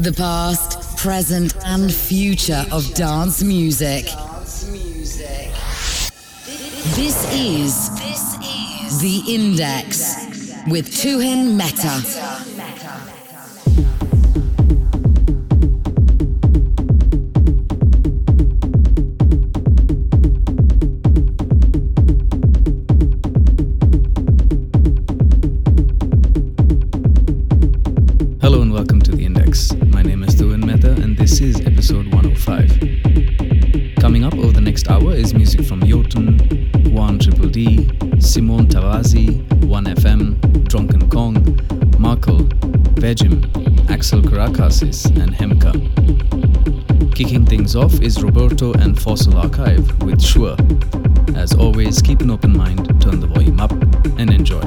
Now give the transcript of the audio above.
The past, present, and future of dance music. This is The Index with Tuhin Mehta. And Hemka. Kicking things off is Roberto and Fossil Archive with Sure. As always, keep an open mind, turn the volume up, and enjoy.